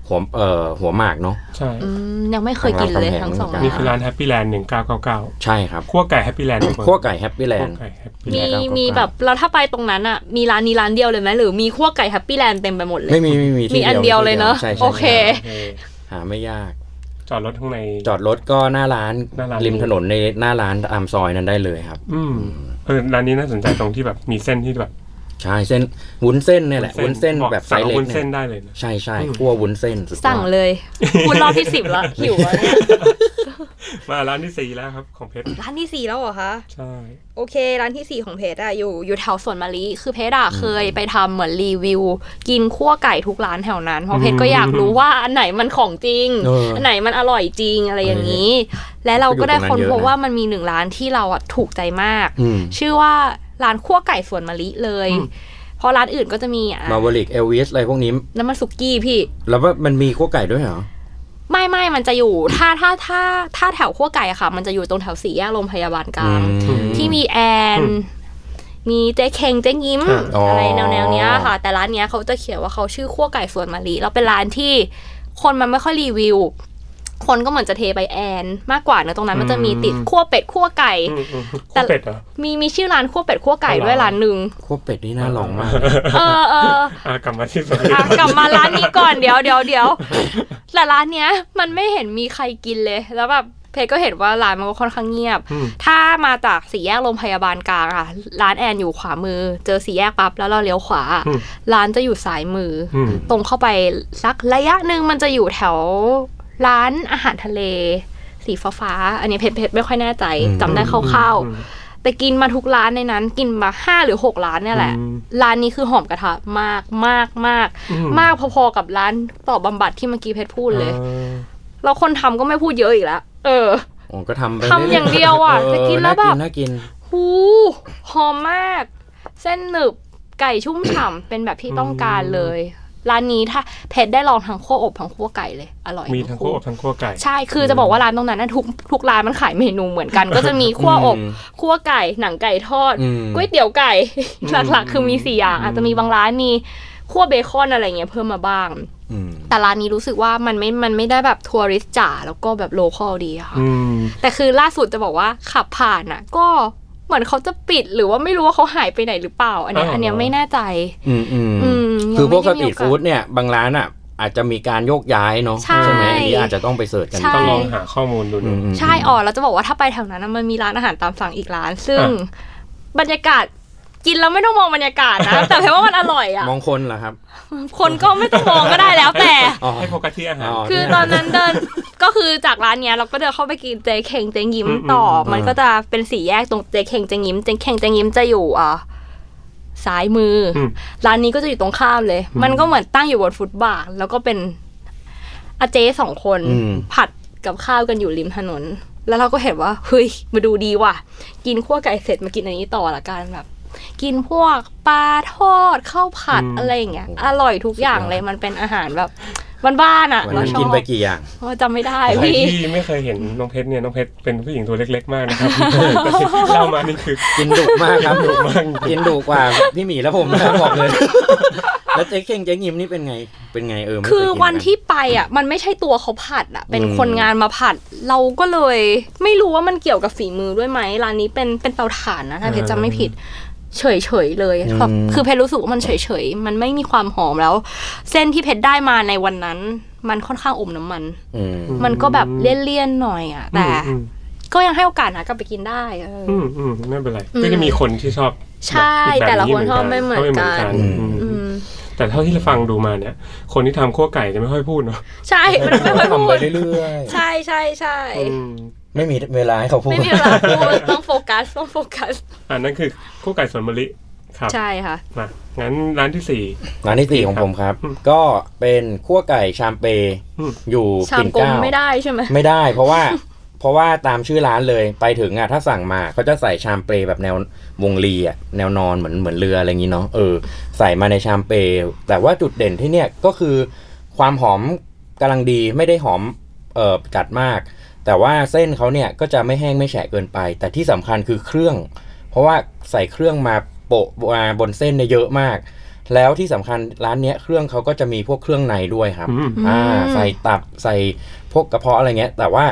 หัวเอ่อหัวหมากเนาะๆใช่อืมยังไม่เคยกินเลยทางรามคำแหงทั้งสองเหมือนกันนี่คือร้านแฮปปี้แลนด์หนึ่งเก้าเก้าเก้าใช่ครับคั่วไก่แฮปปี้แลนด์คั่วไก่แฮปปี้แลนด์ไก่แฮปปี้มีแลนด์มีแบบเราถ้าไปตรงนั้นอะมีร้านนี้ร้านเดียวเลยไหมหรือมีคั่วไก่แฮปปี้แลนด์เต็มไปหมดเลยไม่มีไม่มีที่มีอันเดียวเลยเนอะใช่ใช่โอเคโอเค หาไม่ยาก จจอดรถข้างใน จอดรถก็หน้าร้านหน้าร้าน ริมถนนในหน้าร้านตามซอยนั้นได้เลยครับ อืมเออร้านนี้น่าสนใจตรงที่แบบมีเส้นที่แบบ ใช่เส้นวุ้นเส้นเนี่ยแหละวุ้นเส้นแบบไซสั่งส์เล็กวุ้นเส้นเนี่ยได้เลยนะใช่ใช่อืมคั่ววุ้นเส้นสุดยอดสั่งเลยคุณรอบที่สิบแล้วหิวแล้วเนี่ยมาร้านที่สี่แล้วครับของเพชรร้านที่สี่แล้วเหรอคะใช่โอเค ร้านที่สี่ของเพชรอะอยู่อยู่แถวสวนมะลิคือเพชรอะเคยไปทำเหมือนรีวิว กินคั่วไก่ทุกร้านแถวนั้นเพราะเพชรก็อยากรู้ว่าอันไหนมันของจริงเอออัอันไหนมันอร่อยจริงอะไรอย่างนี้ และเราก็ได้ค้นพบว่ามันมีหนึ่งร้านที่เราอะถูกใจมากอืมชื่อว่า ร้านคั่วไก่สวนมะลิเลยเพราะร้านอื่นก็จะมีอะมาวลิกเอลวิสอะไรพวกนี้น้ำมันสุกี้พี่ แล้วว่ามันมีคั่วไก่ด้วยเหรอไม่ไม่มันจะอยู่ถ้าถ้าถ้าถ้าแถวขั้วไก่อะค่ะ มันจะอยู่ตรงแถวสี่แยกโรงพยาบาลกลางอืมที่มีแอนมีเจ๊เคงเจ๊ยิ้มอ๋อออะไรแนวแนวๆเนี้ยค่ะ แต่ร้านเนี้ยเขาจะเขียนว่าเขาชื่อขั้วไก่สวนมะลิแล้วเป็นร้านที่คนมันไม่ค่อยรีวิว คนก็เหมือนจะเทไปแอนมากกว่าเนอะตรงนั้นมันจะมีติดขั้วเป็ดขั้วไก่อืมอืมแต่คั่วเป็ดเหรอมีมีชื่อร้านขั้วเป็ดขั้วไก่อ๋อเหรอด้วยร้านหนึ่งคั่วเป็ดนี่น่าลองมากเออเอออะกลับมาที่สวนอะกลับมาร้านนี้ก่อนเดี๋ยวเดี๋ยวเดี๋ยวแต่ร้านเนี้ย มันไม่เห็นมีใครกินเลย แล้วแบบเพจก็เห็นว่าร้านมันก็ค่อนข้างเงียบอืมถ้ามาจากสี่แยกโรงพยาบาลกลางอะร้านแอนอยู่ขวามือ เจอสี่แยกปั๊บแล้วเราเลี้ยวขวาอืมร้านจะอยู่ซ้ายมือออืมตรงเข้าไปสักระยะหนึ่งมันจะอยู่แถว ร้านอาหารทะเล สีฟ้าๆอันนี้เพชรเพชรไม่ค่อยแน่ใจอืมจำได้คร่าวอืมๆแต่กินมาทุกร้านในนั้น กินมาห้าหรือหกร้านเนี่ยแหละอืมร้านนี้คือหอมกระทะมากมากมากอืมมากพอๆกับร้านต่อบำบัดที่เมื่อกี้เพชรพูดเลยอ่าแล้วคนทำก็ไม่พูดเยอะอีกแล้วเอออ๋อก็ทำไปทำอย่างเดียวอะเแต่กินแล้วแบบน่ากินหูหอมมาก เส้นหนึบไก่ชุ่มฉ่ำเป็นแบบที่ต้องการเลย ร้านนี้ถ้าเพชรได้ลองทั้งคั่วอบทั้งคั่วไก่เลยอร่อยมีทั้งคั่วอบทั้งคั่วไก่ใช่คือจะบอกว่าร้านตรงนั้นนะทุกทุกร้านมันขายเมนูเหมือนกัน ก็จะมีคั่วอบอืมคั่วไก่หนังไก่ทอดอืมก๋วยเตี๋ยวไก่อืมหลักๆ คือมีสี่อย่างอาจจะมีบางร้านมีคั่วเบคอนอะไรเงี้ยเพิ่มมาบ้างอืมแต่ร้านนี้รู้สึกว่ามันไม่ มันไม่ได้แบบทัวริสต์จ๋าแล้วก็แบบโลคอลดีอะค่ะอืมแต่คือล่าสุดจะบอกว่าขับผ่านอะ ก็ เหมือนเขาจะปิดหรือว่าไม่รู้ว่าเขาหายไปไหนหรือเปล่า อันเนี้ยอ๋ออัอันเนี้ยไม่แน่ใจ อืมอืมอืมคือพวกสยังตรีไม่ทได้มีโอกาสฟู้ดเนี่ยบางร้านอะอาจจะมีการโยกย้ายเนาะใช่ไหมอันนี้อาจจะต้องไปเสิร์ชกันใช่ต้องลองหาข้อมูลดูอืดูมอืมใช่อ๋อแล้วจะบอกว่าถ้าไปแถวนั้นนะมันมีร้านอาหารตามสั่งอีกร้าน ซึ่งอ่บรรยากาศ กินแล้วไม่ต้องมองบรรยากาศนะ แต่เพราะว่ามันอร่อยอะมองคนเหรอครับ คนก็ไม่ต้องมองก็ได้แล้วแต่อ๋อให้โฟกัสที่อาหารอ๋อคือเนี่ยตอนนั้นเดินก็คือจากร้านเนี้ยเราก็เดินเข้าไปกินเจเข่งเจงยิ้มอืมต่ออมมันก็จะเป็นสี่แยกตรงเจเข่งเจงยิ้มเจเข่งเจงยิ้มจะอยู่อะซ้ายมือออืมร้านนี้ก็จะอยู่ตรงข้ามเลยอืมมันก็เหมือนตั้งอยู่บนฟุตบาทแล้วก็เป็นอาเจ๊สองคนอืมผัดกับข้าวกันอยู่ริมถนน แล้วเราก็เห็นว่าเฮ้ยมาดูดีว่ะ กินขั้วไก่เสร็จมากินอันนี้ต่อละกันแบบ กินพวกปลาทอดข้าวผัดอืมอะไรอย่างเงี้ยอร่อยทุกอย่างเลยมันเป็นอาหารแบบบ้านๆอะวันเรานั้นชอกินบไปกี่อย่างโอ้จำไม่ได้ใครพี่ ที่ไม่เคยเห็นน้องเพชรเนี่ยน้องเพชรเป็นผู้หญิงตัวเล็ก ๆ มากนะครับ แต่ที่เล่ามานี่คือ กินดุมากครับ ดุมาก กินดุกว่าพี่หมีและผมนะครับบอกเลย แล้วเจ๊เข่งเจ๊ยิ้มนี่เป็นไง เป็นไงเออไม่เยคือกิวันเหมืกัที่ไปอะมันไม่ใช่ตัวเขาผัดอะ เป็นอืม คนงานมาผัด เราก็เลย ไม่รู้ว่ามันเกี่ยวกับฝีมือด้วยไหมร้านนี้เป็นเป็นเตาถ่านนะถ้าเพชรจำไม่ผิด เฉยเฉยๆเลยแบบคือเพชรรู้สึกว่ามันเฉยเฉยๆมันไม่มีความหอมแล้ว เส้นที่เพชรได้มาในวันนั้น มันค่อนข้างอมน้ำมันอืมมันก็แบบเลี่ยนๆหน่อยอะแต่อืมก็ยังให้โอกาสนะกลับไปกินได้เออออืมอืมไม่เป็นไรอืมก็จะมีคนที่ชอบใช่บบอีกบบแต่ละคนชอบไม่เหมือนกันอืมอืมแต่เท่าที่เราฟังดูมาเนี่ย คนที่ทำขั้วไก่จะไม่ค่อยพูดเนาะใช่มันไม่ค่อยทำพูไปดเรื่อยใช่ใช่ใช่อืมๆ ไม่มีเวลาให้เขาพูด ไม่มีเวลาพูดต้องโฟกัสต้องโฟกัสอันนั้นคือขั้วไก่สวนมะลิครับใช่ค่ะมางั้นร้านที่สี่ร้านที่สี่ของผมครับอืมก็เป็นขั้วไก่ชามเปอืมอยู่ชามปิ่นกลมเกล้าไม่ได้ใช่ไหมไม่ได้ เพราะว่าเพราะว่าตามชื่อร้านเลยไปถึงอะถ้าสั่งมาเขาจะใส่ชามเปรแบบแนววงลีอะแนวนอนเหมือนเหมือนเรืออะไรอย่างงี้เนาะเออใส่มาในชามเปรแต่ว่าจุดเด่นที่เนี่ยก็คือความหอมกำลังดีไม่ได้หอมเอ่อจัดมาก แต่ว่าเส้นเขาเนี่ยก็จะไม่แห้งไม่แฉะเกินไป แต่ที่สำคัญคือเครื่อง เพราะว่าใส่เครื่องมาโปะมาบนเส้นเนี่ยเยอะมาก แล้วที่สำคัญร้านเนี้ยเครื่องเขาก็จะมีพวกเครื่องในด้วยครับอืมอ่าอืมใส่ตับใส่พวกกระเพาะอะไรเงี้ย แต่ว่า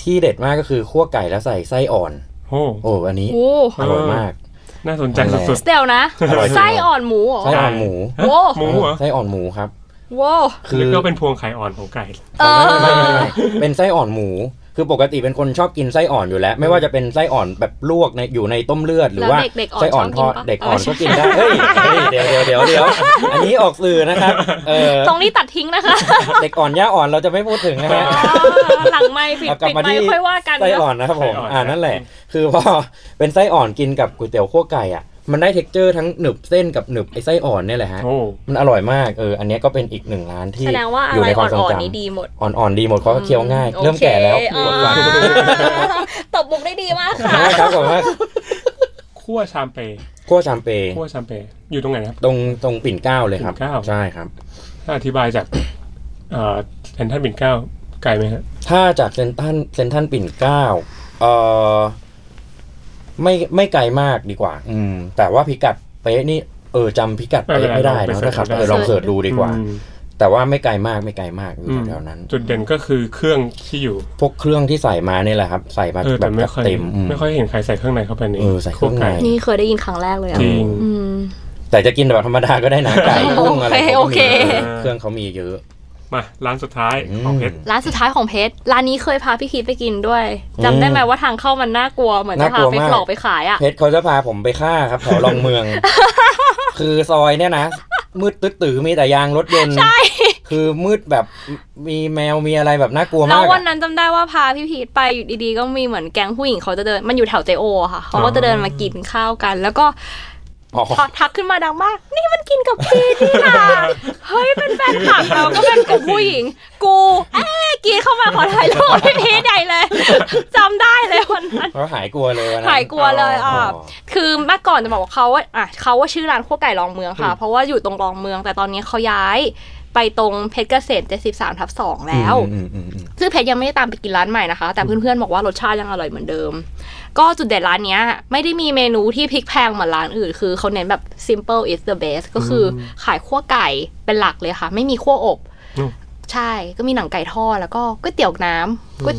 ที่เด็ดมากก็คือคั่วไก่แล้วใส่ไส้อ่อน โอ้โอ้อันนี้โอ้อร่อยมากน่าสนใจสุดเดี๋ยวนะอร่อยไส้อ่อนหมูเหรอไส้อ่อนหมูๆฮะโอ้หมูเหรอไส้อ่อนหมูครับ ว้าวคือแล้วก็เป็นพวงไข่อ่อนของไก่เออไม่ไม่ไม่เป็นไส้อ่อนหมู คือปกติเป็นคนชอบกินไส้อ่อนอยู่แล้ว ไม่ว่าจะเป็นไส้อ่อนแบบลวกในอยู่ในต้มเลือดหรือว่าแล้วเด็กๆอ่อนไส้อ่อนทอดชอบกินปะเด็กอ่อนเออก็กินได้เฮ้ยเฮ้ยเดี๋ยวเดี๋ยวเดี๋ยวเดี๋ยวอันนี้ออกสื่อนะครับเออตรงนี้ตัดทิ้งนะคะ เด็กอ่อนย่าอ่อนเราจะไม่พูดถึงนะฮะหลังไม่ปิดเอากลับปิดมาไม่ที่ค่อยว่ากันไส้เนอ่ออะนนะครับผมไส้อ่อนอ่านั่นแหละ คือพอเป็นไส้อ่อนกินกับก๋วยเตี๋ยวคั่วไก่อะ มันได้เท็กเจอร์ทั้งหนึบเส้นกับหนึบไอ้ไส้อ่อนเนี่ยแหละฮะ โอ้ มันอร่อยมาก เออ อันเนี้ยก็เป็นอีกหนึ่งร้านที่แสดงว่าออะยู่ไรในความทรงอ่อนจำๆนี้ดีหมดอ่อนๆดีหมดเขาก็เคี้ยวง่ายโอคเริ่มแก่แล้วอ่าปวดฟันตบมุกได้ดีมากค่ะนะครับผมว่าคั่วชามเปย์คั่วชามเปย์คั่วชามเปย์อยู่ตรงไหนครับ ตรงตรงปิ่นเกล้าเลยครับ ปิ่นเกล้า ใช่ครับ ถ้าอธิบายจากเอ่อเซนทรัลปิ่นเกล้าไกลไหมฮะ ถ้าจากเซนทรันเซนทรันปิ่นเกล้าเอ่อ ไม่ไม่ไกลมากดีกว่า อืม แต่ว่าพิกัดเป๊ะนี่เออจำพิกัดเป๊ะไม่ได้นะนะครับเออลองเสิร์ชดูดีกว่าอืมแต่ว่าไม่ไกลมากไม่ไกลมากอยู่อืมแถวๆนั้น จุดเด่นก็คือเครื่องที่อยู่ พวกเครื่องที่ใส่มานี่แหละครับ ใส่มาเออแบแต่บไม่จัดค่อยเต็มอืมไม่ค่อยเห็นใครใส่เครื่องในเข้าไปในเออใส่เครื่องในคั่วไก่นี่เคยได้ยินครั้งแรกเลยอะจริงอืมแต่จะกินแบบธรรมดาก็ได้นะไก่กุ้งอะไรโอเคเขาก็มีโอเคเครื่องเขามีเยอะ มาร้านสุดท้ายของเพชรร้านสุดท้ายของเพชรร้านนี้เคยพาพี่คีดไปกินด้วยจำได้ไหมว่าทางเข้ามันน่ากลัวเหมือนจะน่ากพาลัวไปมากหลอกไปขายอะเพชรเขาจะพาผมไปฆ่าครับแถวรองเมือง คือซอยเนี่ยนะมืดตึ๊ดตื้อมีแต่ยางรถยนต์ใช่คือมืดแบบมีแมวมีอะไรแบบน่ากลัวแล้มาวกวันอะนั้นจำได้ว่าพาพี่พีทไปอยู่ดีๆ ก็มีเหมือนแก๊งผู้หญิงเขาจะเดินมันอยู่แถวเจโออะค่ะเขาก็จะเดินมากินข้าวกัน แล้วก็อ๋อ พอทักขึ้นมาดังมาก นี่มันกินกับพีทนี่นะเฮ้ยเป็นแฟนคลับเราก็เป็นกลุ่มผู้หญิง กูเอ๊ะกินเข้ามาขอถ่ายรูปพี่พีทใหญ่เลยจำได้เลยวันนั้นเขาหายกลัวเลยวันนั้นหายกลัวเลยอะอ๋อคือเมื่อก่อนจะบอกว่าเขาว่าอะเขาว่าชื่อร้านขั้วไก่รองเมืองค่ะ เพราะว่าอยู่ตรงรองเมือง แต่ตอนนี้เขาย้าย ไปตรงเพชรเกษม73ทับ2แล้วอืมอืมอืมซึ่งเพชรยังไม่ได้ตามไปกินร้านใหม่นะคะ แต่เพื่อนๆบอกว่ารสชาติยังอร่อยเหมือนเดิม ก็จุดเด่นร้านเนี้ยไม่ได้มีเมนูที่พลิกแพงเหมือนร้านอื่น คือเขาเน้นแบบ simple is the best ก็คืออขายขั้วไก่เป็นหลักเลยค่ะ ไม่มีขั้วอบอืมใช่ ก็มีหนังไก่ทอดแล้วก็ก๋วยเตี๋ยวน้ำก๋วย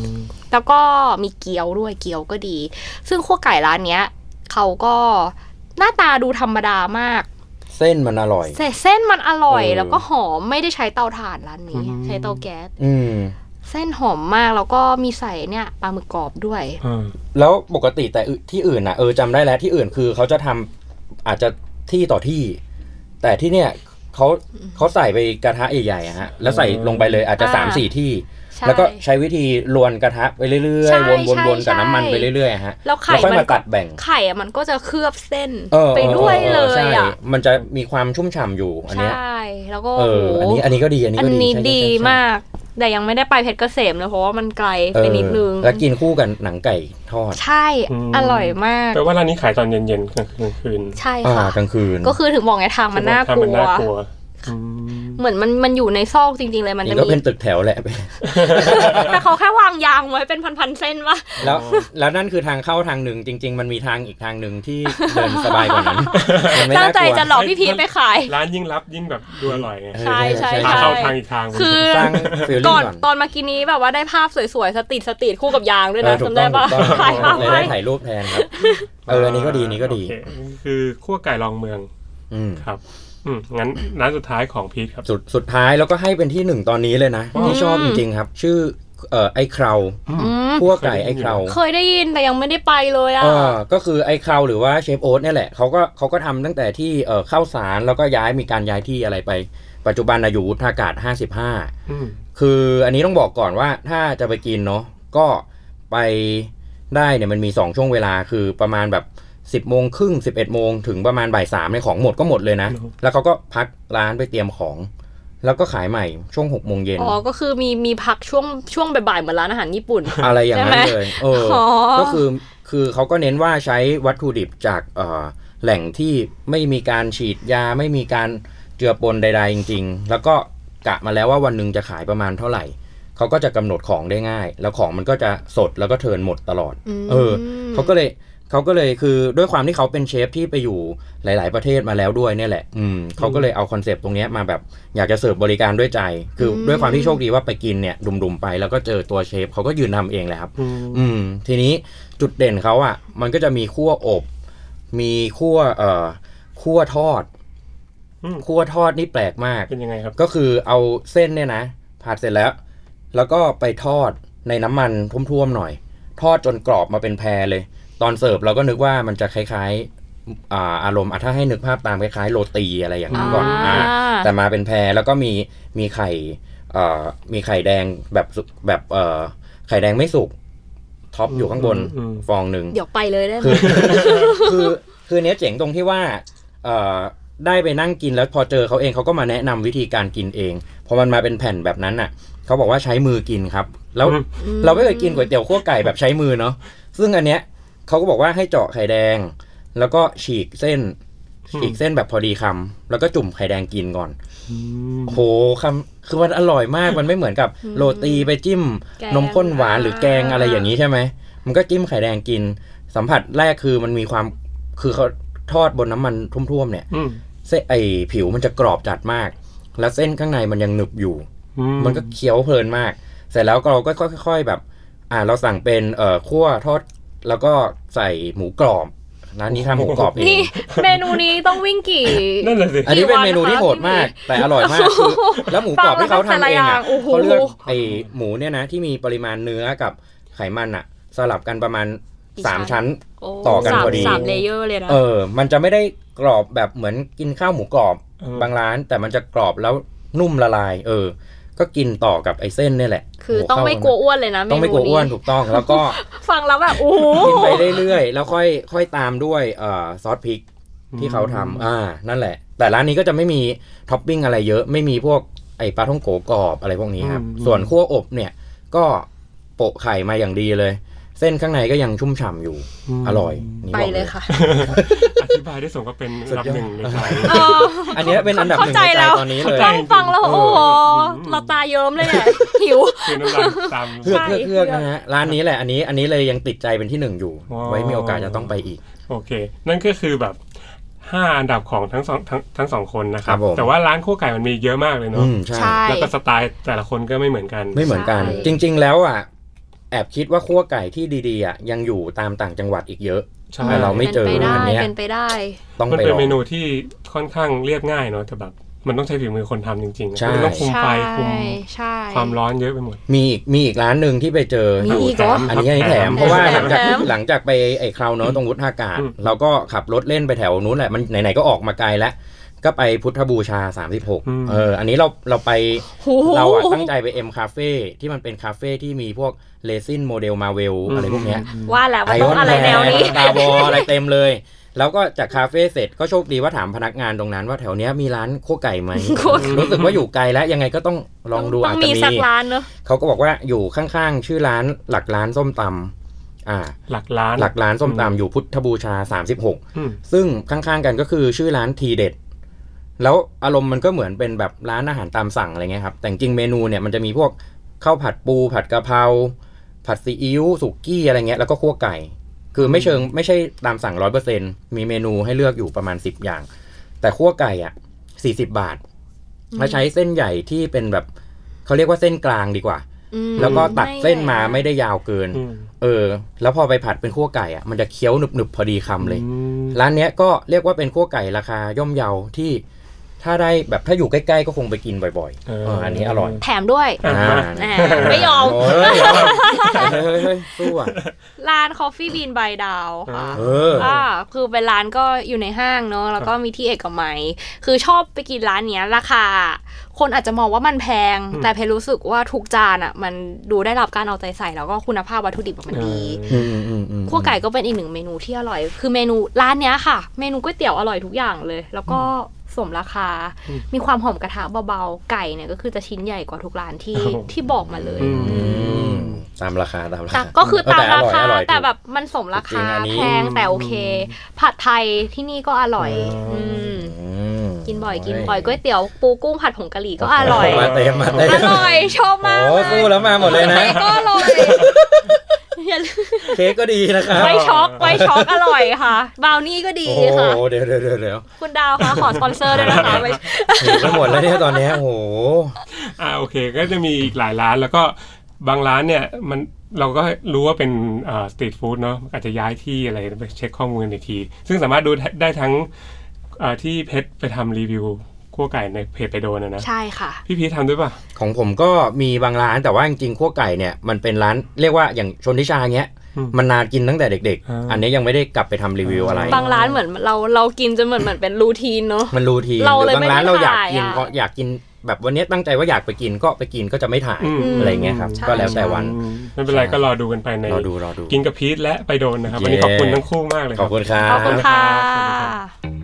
แล้วก็มีเกี๊ยวด้วยเกี๊ยวก็ดี ซึ่งขั้วไก่ร้านเนี้ยเขาก็หน้าตาดูธรรมดามาก เส้นมันอร่อยแต่เส้นมันอร่อยเออแล้วก็หอมไม่ได้ใช้เตาถ่านร้านนี้อืมใช้เตาแก๊สอืมเส้นหอมมากแล้วก็มีใส่เนี่ยปลาหมึกกรอบด้วยอ่าแล้วปกติแต่อื่นที่อื่นนะเออจำได้แล้วที่อื่นคือเขาจะทำอาจจะที่ต่อที่ แต่ที่เนี่ยเขาเขาใส่ไปกระทะใหญ่ๆอะฮะแล้วใส่ลงไปเลยอาจจะอ่าสามสี่ที่ใช่ แล้วก็ใช้วิธีลวนกระทะไปเรื่อใช่ยๆวนวนใช่วนกับน้ำมันใช่ไปเรื่อยๆอะฮะแล้วไข่แล้วค่อยมันมาตัดแบ่งไข่อะมันก็จะเคลือบเส้นเออไปด้วยออเลออยใช่อะมันจะมีความชุ่มฉ่ำอยู่อันใชเนี้ย่แล้วก็เออโโหอันนี้อันนี้ก็ดีอันนี้อัก็นดีนี้ใช่ใช่ดีใช่มาก แต่ยังไม่ได้ไปเพชรเกษมเลยเพราะว่ามันไกลเอไปอนิดนึงแล้วกินคู่กันหนังไก่ทอดใช่อร่อยมากแปลว่าร้านนี้ขายตอนเย็นๆกลางคืนคืนใช่อ่าค่ะกลางคืน ก็คือถึงบอกไงทางมันน่ากถ้ลัมันว น่ากลัวอืมเหมือนมันมันอยู่ในซอกจริง ๆ เลยมันนี่จะก็มีเป็นตึกแถวแหละ แต่เขาแค่วางยางไว้เป็นพันๆเส้นวะแล้วแล้วนั่นคือทางเข้าทางหนึ่งจริง ๆ มันมีทางอีกทางหนึ่งที่เดินสบายกว่านั้นมันไม่ตั้งน่าใจกลัวจะหลอกพี่พีทไปขาย ร้านยิ่งรับยิ่งแบบดูอร่อยไงเออใช่ใช่พาใช่เข้าทางอีกทางคือสร้างฟีลลิ่งก่อนก่อนตอนมากินนี้แบบว่าได้ภาพสวยๆสตรีทสตรีทคู่กับยางด้วยเอนะอถูกจำต้ได้องปะถูกต้องถ่ายภาพเลยไว้ได้ถ่ายรูปแทนครับเอออันนี้ก็ดีอันนี้ก็ดีโอเคคือขั้วไก่รองเมืองอืมครับ อืมงั้นร้านสุดท้ายของพีทครับ สุดสุดท้ายแล้วก็ให้เป็นที่หนึ่งตอนนี้เลยนะที่ชอบจริงๆครับ ชื่อเอ่อไอ้เคราอืมคั่วไก่ไอ้เคราเคยได้ยินแต่ยังไม่ได้ไปเลยอะเออก็คือไอ้เคราหรือว่าเชฟโอ๊ตเนี่ยแหละเขาก็เขาก็ทำตั้งแต่ที่เอ่อเข้าสารแล้วก็ย้ายมีการย้ายที่อะไรไป ปัจจุบันอายุวุฒากาศ 55อืมคืออันนี้ต้องบอกก่อนว่าถ้าจะไปกินเนาะก็ไปได้เนี่ยมันมี 2 ช่วงเวลาคือประมาณแบบ 10โมงครึ่ง11โมงถึงประมาณบ่ายสามในของหมดก็หมดเลยนะ แล้วเขาก็พักร้านไปเตรียมของ แล้วก็ขายใหม่ช่วง6โมงเย็นอ๋อก็คือมีมีพักช่วงช่วงบ่ายๆเหมือนร้านอาหารญี่ปุ่น อะไรอย่างนั้นใช่ไหมเลยเอออ๋อก็คือคือเขาก็เน้นว่าใช้วัตถุดิบจากเอ่อแหล่งที่ไม่มีการฉีดยาไม่มีการเจือปนใด ๆ จริง ๆ แล้วก็กะมาแล้วว่าวันหนึ่งจะขายประมาณเท่าไหร่เขาก็จะกำหนดของได้ง่าย แล้วของมันก็จะสดแล้วก็เทิร์นหมดตลอดมเออเขาก็เลย เขาก็เลยคือด้วยความที่เขาเป็นเชฟที่ไปอยู่หลาย ๆ ประเทศมาแล้วด้วยเนี่ยแหละ อืมเขาก็เลยเอาคอนเซปต์ตรงเนี้ยมาแบบอยากจะเสิร์ฟบริการด้วยใจ คืออมด้วยความที่โชคดีว่าไปกินเนี่ยดุมๆไป แล้วก็เจอตัวเชฟเขาก็ยืนทำเองแหละครับอืมอืม ทีนี้จุดเด่นเขาอะ มันก็จะมีคั่วอบ มีคั่วเอ่อคั่วทอดอืมคั่วทอดนี่แปลกมากเป็นยังไงครับ ก็คือเอาเส้นเนี่ยนะผัดเสร็จแล้ว แล้วก็ไปทอดในน้ำมันท่วมๆหน่อย ทอดจนกรอบมาเป็นแพรเลย ตอนเสิร์ฟเราก็นึกว่ามันจะคล้ายๆอ่าอารมณ์อะถ้าให้นึกภาพตามคล้ายๆ โรตีอะไรอย่างนั้นก่อนอ่าอ่าแต่มาเป็นแพรแล้วก็มีมีไข่เอ่อมีไข่แดงแบบสุกแบบเอ่อไข่แดงไม่สุกท็อปอยู่ข้างบนอืม ฟองหนึ่ง เดี๋ยวไปเลยได้ไหม คือคือคือเนี้ยเจ๋งตรงที่ว่าเอ่อได้ไปนั่งกินแล้วพอเจอเขาเองเขาก็มาแนะนำวิธีการกินเองพอมันมาเป็นแผ่นแบบนั้นน่ะเขาบอกว่าใช้มือกินครับ แล้วอืม เราไม่เคยกินก๋วยเตี๋ยวคั่วไก่แบบใช้มือเนาะซึ่งอันเนี้ย เขาก็บอกว่าให้เจาะไข่แดง แล้วก็ฉีกเส้น ฉีกเส้นแบบพอดีคำแล้วก็จุ่มไข่แดงกินก่อนอืมโหคำคือมันอร่อยมากมันไม่เหมือนกับโรตีไปจิ้มแกงนมข้นหวานหรือแกงอะไรอย่างนี้ใช่ไหมมันก็จิ้มไข่แดงกิน สัมผัสแรกคือมันมีความคือเขาทอดบนน้ำมันท่วมๆเนี่ยอืมเส้นไอผิวมันจะกรอบจัดมาก แล้วเส้นข้างในมันยังหนึบอยู่อืมันก็เคี้ยวเพลินมาก เสร็จแล้วก็เราก็ค่อยๆแบบ อ่าเราสั่งเป็นเอ่อคั่วทอด แล้วก็ใส่หมูกรอบร้านนี้ทำหมูกรอบเอนี่งเมนูนี้ต้องวิ่งกี่นั่นแหละสิอันนี้เป็นเมนูที่กี่วันคะโหดมาก แต่อร่อยมากคือแล้วหมูกรอบที่เขาทำเองฟังแล้วแต่ละอย่าอะงโอ้โหเขาเลือกไอหมูเนี่ยนะที่มีปริมาณเนื้อกับไขมันอะ สลับกันประมาณกี่สามชั้ชั้นโอ้ต่อกันสามพอดีสาม layerอร์เลยนะเออ มันจะไม่ได้กรอบแบบเหมือนกินข้าวหมูกรอบเออบางร้าน แต่มันจะกรอบแล้วนุ่มละลาย เออ ก็กินต่อกับไอ้เส้นเนี่ยแหละ คือโโหต้องไม่กลัวอ้วนเลยนะเมนูต้องไม่กลัวอ้วนถูกต้องแล้วก็ฟังแล้วแบบโอ้โหกินไปเรื่อยๆแล้วค่อยค่อยตามด้วยเอ่อซอสพริกที่เขาทำอ่านั่นแหละ แต่ร้านนี้ก็จะไม่มีท็อปปิ้งอะไรเยอะไม่มีพวกไอ้ปลาท่องโกกรอบอะไรพวกนี้ครับอืมส่วนคั่วอบเนี่ยก็โปะไข่มาอย่างดีเลย เส้นข้างในก็ยังชุ่มฉ่ำอยู่ อร่อยนี่ไปบอกเลยค่ะ อธิบายได้สมก็เป็นสุดอันดับยอดหนึ่งในใจเอออันเนี้ยเป็นอันดับหนึ่งในเข้าใจใจแล้วตอนนี้เลย ฟังฟังแล้วเออโอ้โหอืมเราตาเยิ้มเลยเนี่ยหิว คือน้ำลายตามเพื่อกใช่เพื่อกเพื่อกนะฮะร้านนี้แหละอันนี้อันนี้เลยยังติดใจเป็นที่หนึ่งอยู่ว้าวไว้มีโอกาสจะต้องไปอีก โอเค นั่นก็คือแบบห้าอันดับของทั้งสองทั้งทั้งสองคนนะครัครับบผม แต่ว่าร้านคั่วไก่มันมีเยอะมากเลยอืเนาะมใช่ ใช่ แล้วก็สไตล์แต่ละคนก็ไม่เหมือนกัน ไม่เหมือนกัน ใช่ จริง ๆ แล้วอะ แอบคิดว่าคั่วไก่ที่ดีๆอะยังอยู่ตามต่างจังหวัดอีกเยอะใช่แต่เราไม่เจอเป็นไปได้อันเนี้ยเป็นไปได้ ต้องมันไปเป็ลนองเมนูที่ค่อนข้างเรียบง่ายเนาะแต่แบบมันต้องใช้ฝีมือคนทำจริงๆใช่ มันต้องคุมไฟใช่คุมใช่ ความร้อนเยอะไปหมด มีอีกมีอีกร้านหนึ่งที่ไปเจอมียู่อีกเหรออันนี้อันนี้แถมแถมเพราะว่าหลังจากแถม หลังจากไปไอ้คราวเนอะตรงวุฒากาศ อืม เราก็ขับรถเล่นไปแถวนู้นแหละมันไหนๆก็ออกมาไกลแล้ว ก็ไปพุทธบูชา 36 เออ อันนี้เราเราไปโอ้โหเราอะตั้งใจไปเอ็มคาเฟ่ที่มันเป็นคาเฟ่ที่มีพวกresin model Marvel อะไรพวกเนี้ยว่าแล้วว่าต้องอะไรแนวนี้ตาบออะไรเต็มเลย แล้วก็จากคาเฟ่เสร็จก็โชคดีว่าถามพนักงานตรงนั้นว่าแถวเนี้ยมีร้านคั่วไก่ไหมคั่วไก่รู้สึกว่าอยู่ไกลแล้วยังไงก็ต้องลองดูต้ออาจงจะมีมีสักร้านเนอะเขาก็บอกว่าอยู่ข้างๆ ชื่อร้านหลักร้านส้มตำอ่าหลักล้านหลักร้านส้มตำอยู่พุทธบูชา 36อืมซึ่งข้างๆกันก็คือชื่อร้านทีเด็ด แล้วอารมณ์มันก็เหมือนเป็นแบบร้านอาหารตามสั่งอะไรเงี้ยครับ แต่จริงๆเมนูเนี่ยมันจะมีพวกข้าวผัดปู ผัดกะเพราผัดซีอิ๊วสุกี้อะไรเงี้ยแล้วก็คั่วไก่ คือไม่เชิงไม่ใช่ตามสั่งร้อยเปอร์เซ็นมีเมนูให้เลือกอยู่ประมาณสิบอย่าง แต่คั่วไก่อะสี่สิบบาทแล้วใช้เส้นใหญ่ที่เป็นแบบเขาเรียกว่าเส้นกลางดีกว่าอืมแล้วก็ตัดเส้นมาแย่ไม่ได้ยาวเกินอืมเออ แล้วพอไปผัดเป็นคั่วไก่อะมันจะเคี้ยวหนึบๆพอดีคำเลยอืมร้านเนี้ยก็เรียกว่าเป็นคั่วไก่ราคาย่อมเยาที่ ถ้าได้แบบถ้าอยู่ใกล้ๆก็คงไปกินบ่อยๆเออเอออันนี้อร่อยแถมด้วยอะอ่าแหมไม่ยอม โอ้ยเฮ้ยเฮ้ยเฮ้ยสู้อะร้าน Coffee Bean by ดาวค่ะเออ อ่าคือเป็นร้านก็อยู่ในห้างเนอะแล้วก็มีที่เอกมัย คือชอบไปกินร้านเนี้ยราคา คนอาจจะมองว่ามันแพง อืม แต่เพรู้สึกว่าทุกจานอะ มันดูได้รับการเอาใจใส่แล้วก็คุณภาพวัตถุดิบมันดีอืมอืมอืม คั่วไก่ก็เป็นอีกหนึ่งเมนูที่อร่อย คือเมนูร้านเนี้ยค่ะ เมนูก๋วยเตี๋ยวอร่อยทุกอย่างเลย แล้วก็ สมราคาอืมมีความหอมกระทะเบาๆ ไก่เนี่ยก็คือจะชิ้นใหญ่กว่าทุกร้านที่ครับผมที่บอกมาเลยอืมอืมตามราคาตามราแต่คาก็คือตามเอราอคาอร่อยอร่อยแต่ถูกแบบมันสมราจริคางอันนี้แพงแต่โอเค ผัดไทยที่นี่ก็อร่อยอืมอืมอืมกินบ่อยกินบ่อยก๋วยเตี๋ยวปูกุ้งผัดผงกะหรี่ก็อร่อยมาเต็มมาเต็มอร่อยชอบมากโอ้สู้แล้วมาหมดเลยนะไก็อร่อย อย่าลืมเค้กก็ดีนะครับไวช็อกไวช็อกอร่อยค่ะบราวนี่ก็ดีโอ้โหค่ะเดี๋ยวเดี๋ยวเดี๋ยวเดี๋ยวคุณดาวคะขอสปอนเซอร์ด้วยนะคะไว้หนีไปหมดแล้วเนี่ยตอนเนี้ยโอ้โหอ่าโอเคก็จะมีอีกหลายร้านแล้วก็บางร้านเนี่ยมันเราก็รู้ว่าเป็นสตรีทฟู้ดเนาะอาจจะย้ายที่อะไรไปเช็คข้อมูลอีกที ซึ่งสามารถดูได้ทั้งอ่าที่เพชรไปทำรีวิว คั่วไก่ในเพจไปโดนนะนะใช่ค่ะ พี่พีททำด้วยป่ะ ของผมก็มีบางร้านแต่ว่าจริงๆคั่วไก่เนี่ยมันเป็นร้านเรียกว่าอย่างชนทิชาเงี้ยอืมมันนานกินตั้งแต่เด็กอ่าๆอันนี้ยังไม่ได้กลับไปทำรีวิวอะไร บางร้านเหมือนเราเรากินจนเหมือนเหมือนเป็นรูทีนเนาะมันรูทีนเราหเลรืยอบางร้านไม่ได้เราอยากถ่ายกินอะเพราะอยากกินแบบวันนี้ตั้งใจว่าอยากไปกินก็ไปกินก็จะไม่ถ่ายอืมอะไรเงี้ยครับใช่ก็แล้วแต่วันอืมไม่เป็นไรก็รอดูกันไปในรอดูรอดูกินกับพีทและไปโดนนะครับเย้วันนี้ขอบคุณทั้งคู่มากเลยขอบคุณครับขอบคุณค่ะ